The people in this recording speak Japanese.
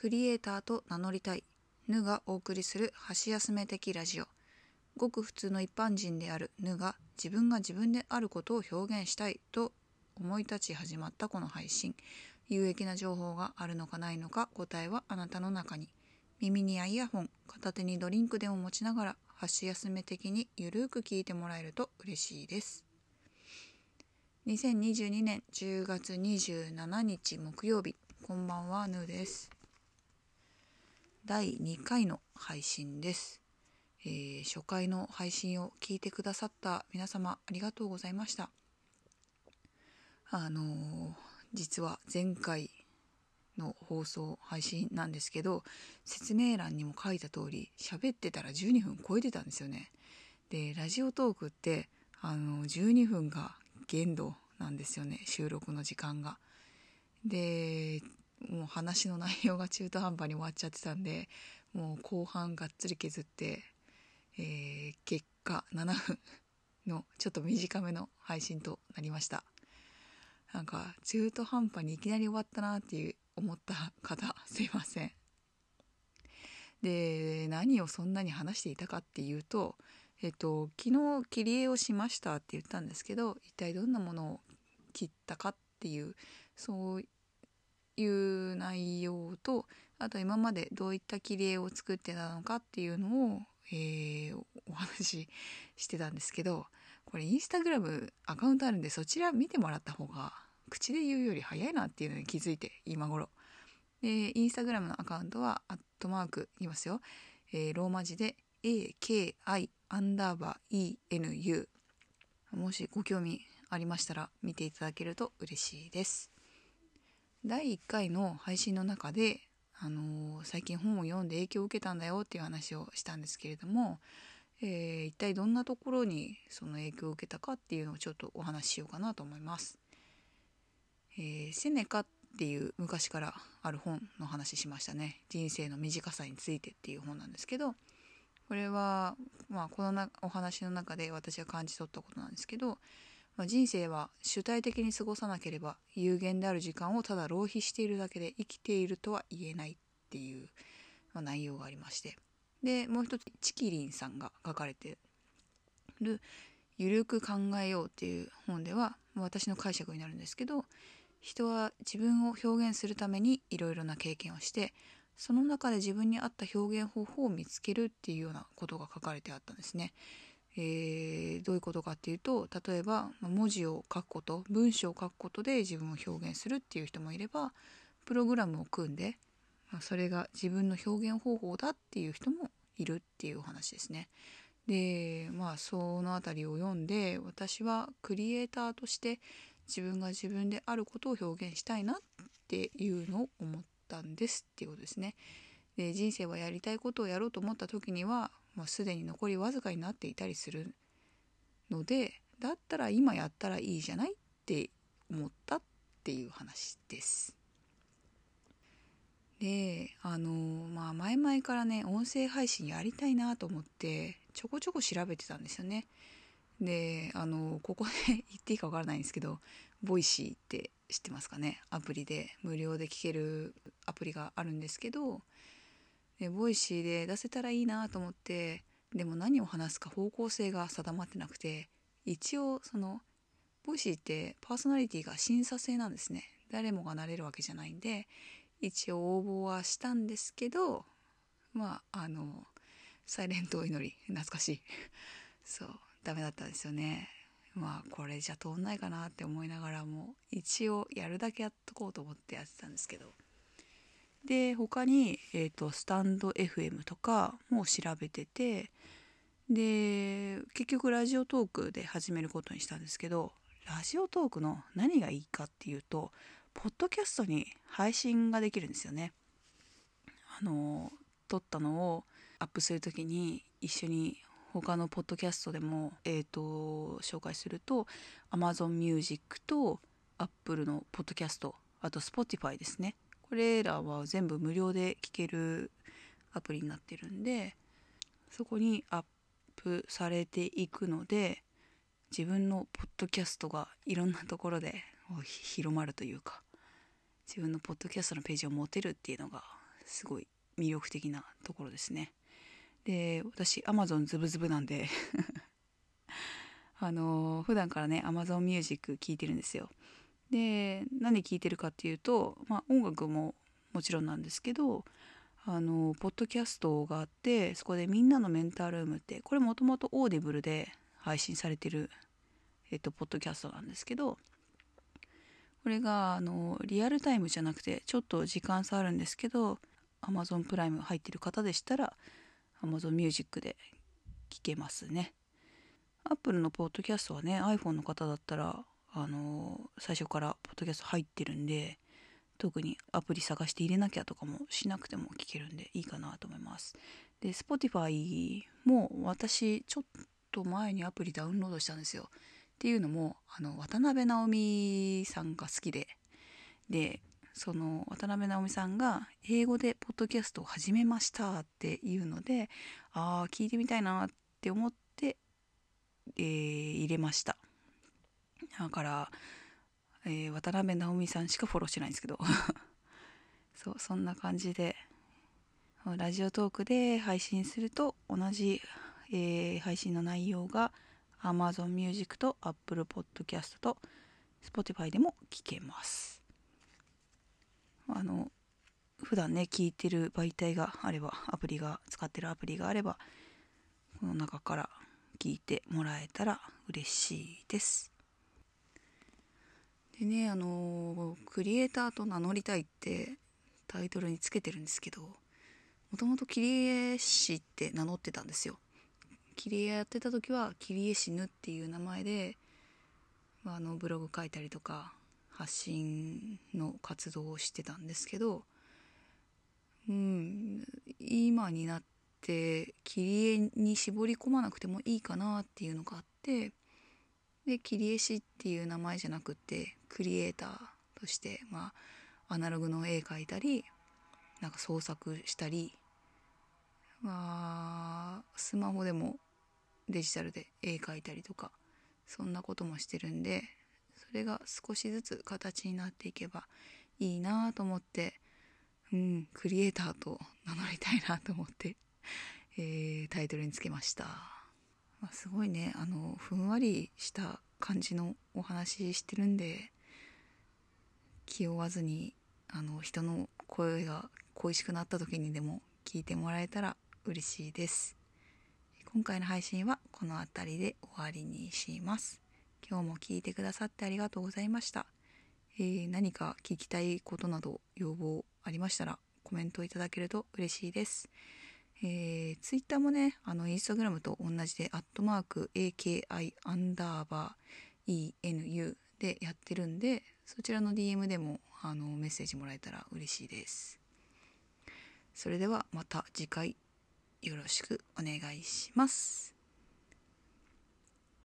クリエイターと名乗りたい。ぬがお送りする箸休め的ラジオ。ごく普通の一般人である。ぬが自分が自分であることを表現したいと思い立ち始まったこの配信。有益な情報があるのかないのか答えはあなたの中に。耳にはイヤホン片手にドリンクでも持ちながら箸休め的にゆるーく聞いてもらえると嬉しいです。2022年10月27日木曜日。こんばんはぬです。第2回の配信です、えー初回の配信を聞いてくださった皆様ありがとうございました。あのー実は前回の放送配信なんですけど説明欄にも書いた通り喋ってたら12分超えてたんですよね。でラジオトークってあの12分が限度なんですよね収録の時間が。でもう話の内容が中途半端に終わっちゃってたんでもう後半がっつり削って、えー結果7分のちょっと短めの配信となりました。なんか中途半端にいきなり終わったなっていう思った方 すいません。で何をそんなに話していたかっていうとえっと昨日切り絵をしましたって言ったんですけど一体どんなものを切ったかっていうそういう内容とあと今までどういった切り絵を作ってたのかっていうのを、えーお話ししてたんですけどこれインスタグラムアカウントあるんでそちら見てもらった方が口で言うより早いなっていうのに気づいて今頃。でインスタグラムのアカウントはアットマーク言いますよ、えーローマ字で AKI アンダーバー ENU もしご興味ありましたら見ていただけると嬉しいです。第1回の配信の中で、あのー最近本を読んで影響を受けたんだよっていう話をしたんですけれども、えー一体どんなところにその影響を受けたかっていうのをちょっとお話ししようかなと思います。えーセネカっていう昔からある本の話しましたね人生の短さについてっていう本なんですけどこれは、まあ、このなお話の中で私が感じ取ったことなんですけど、まあ、人生は主体的に過ごさなければ有限である時間をただ浪費しているだけで生きているとは言えないっていう、まあ、内容がありましてでもう一つチキリンさんが書かれてる「ゆるく考えよう」っていう本ではまあ私の解釈になるんですけど人は自分を表現するためにいろいろな経験をしてその中で自分に合った表現方法を見つけるっていうようなことが書かれてあったんですね。えーどういうことかっていうと例えば文字を書くこと文章を書くことで自分を表現するっていう人もいればプログラムを組んでまそれが自分の表現方法だっていう人もいるっていうお話ですね。でまあその辺りを読んで私はクリエイターとして自分が自分であることを表現したいなっていうのを思ったんですっていうことですね。で人生はやりたいことをやろうと思った時には、まあ、すでに残りわずかになっていたりするのでだったら今やったらいいじゃないって思ったっていう話です。であのまあ前々からね音声配信やりたいなと思ってちょこちょこ調べてたんですよね。であのここで 言っていいかわからないんですけど Voicy って知ってますかね？アプリで無料で聞けるアプリがあるんですけどで Voicy で出せたらいいなと思ってでも何を話すか方向性が定まってなくて一応その Voicy ってパーソナリティが審査制なんですね。誰もがなれるわけじゃないんで一応応募はしたんですけどまああのサイレントお祈り懐かしい。そうダメだったんですよね。まあこれじゃ通んないかなって思いながらも一応やるだけやっとこうと思ってやってたんですけど。で他に、えー、とスタンド FM とかも調べててで結局ラジオトークで始めることにしたんですけどラジオトークの何がいいかっていうとポッドキャストに配信ができるんですよね。あの撮ったのをアップする時に一緒に他のポッドキャストでも、えー、と紹介すると Amazon Music と Apple のポッドキャストあと Spotify ですねこれらは全部無料で聴けるアプリになってるんでそこにアップされていくので自分のポッドキャストがいろんなところで広まるというか自分のポッドキャストのページを持てるっていうのがすごい魅力的なところですね。で私 Amazon ズブズブなんで あの普段からね Amazon Music 聴いてるんですよ。で何聴いてるかっていうと、まあ、音楽ももちろんなんですけどあのポッドキャストがあってそこで「みんなのメンタールーム」ってこれもともと Audible で配信されてる、えっと、ポッドキャストなんですけどこれがあのリアルタイムじゃなくてちょっと時間差あるんですけど Amazon プライム入ってる方でしたら Amazon Music で聴けますね。Apple のポッドキャストはね iPhone の方だったらあの最初からポッドキャスト入ってるんで特にアプリ探して入れなきゃとかもしなくても聞けるんでいいかなと思います。で Spotify も私ちょっと前にアプリダウンロードしたんですよ。っていうのもあの渡辺直美さんが好きで。でその渡辺直美さんが英語でポッドキャストを始めましたっていうのでああ聞いてみたいなって思って、えー、入れました。だからえー、渡辺直美さんしかフォローしてないんですけど。そうそんな感じでラジオトークで配信すると同じ、えー、配信の内容が Amazon Music と Apple Podcast と Spotify でも聞けます。あの普段ね聞いてる媒体があればアプリが使ってるアプリがあればこの中から聞いてもらえたら嬉しいです。でねあのクリエイターと名乗りたいってタイトルにつけてるんですけどもともと切り絵師って名乗ってたんですよ。切り絵やってた時は切り絵師ぬっていう名前で、まあ、あのブログ書いたりとか発信の活動をしてたんですけどうん今になって切り絵に絞り込まなくてもいいかなっていうのがあってで切り絵師っていう名前じゃなくってクリエイターとしてまあアナログの絵描いたりなんか創作したりまあスマホでもデジタルで絵描いたりとかそんなこともしてるんでそれが少しずつ形になっていけばいいなと思ってうんクリエイターと名乗りたいなと思って、えー、タイトルにつけました。まあ、すごいね。あのふんわりした感じのお話してるんで気負わずにあの人の声が恋しくなった時にでも聞いてもらえたら嬉しいです。今回の配信はこの辺りで終わりにします。今日も聞いてくださってありがとうございました、えー、何か聞きたいことなど要望ありましたらコメントいただけると嬉しいです。えー、ツイッターもね、あの、インスタグラムと同じで、アットマーク、AKI アンダーバー ENU でやってるんで、そちらの DM でも、あの、メッセージもらえたら嬉しいです。それではまた次回よろしくお願いします。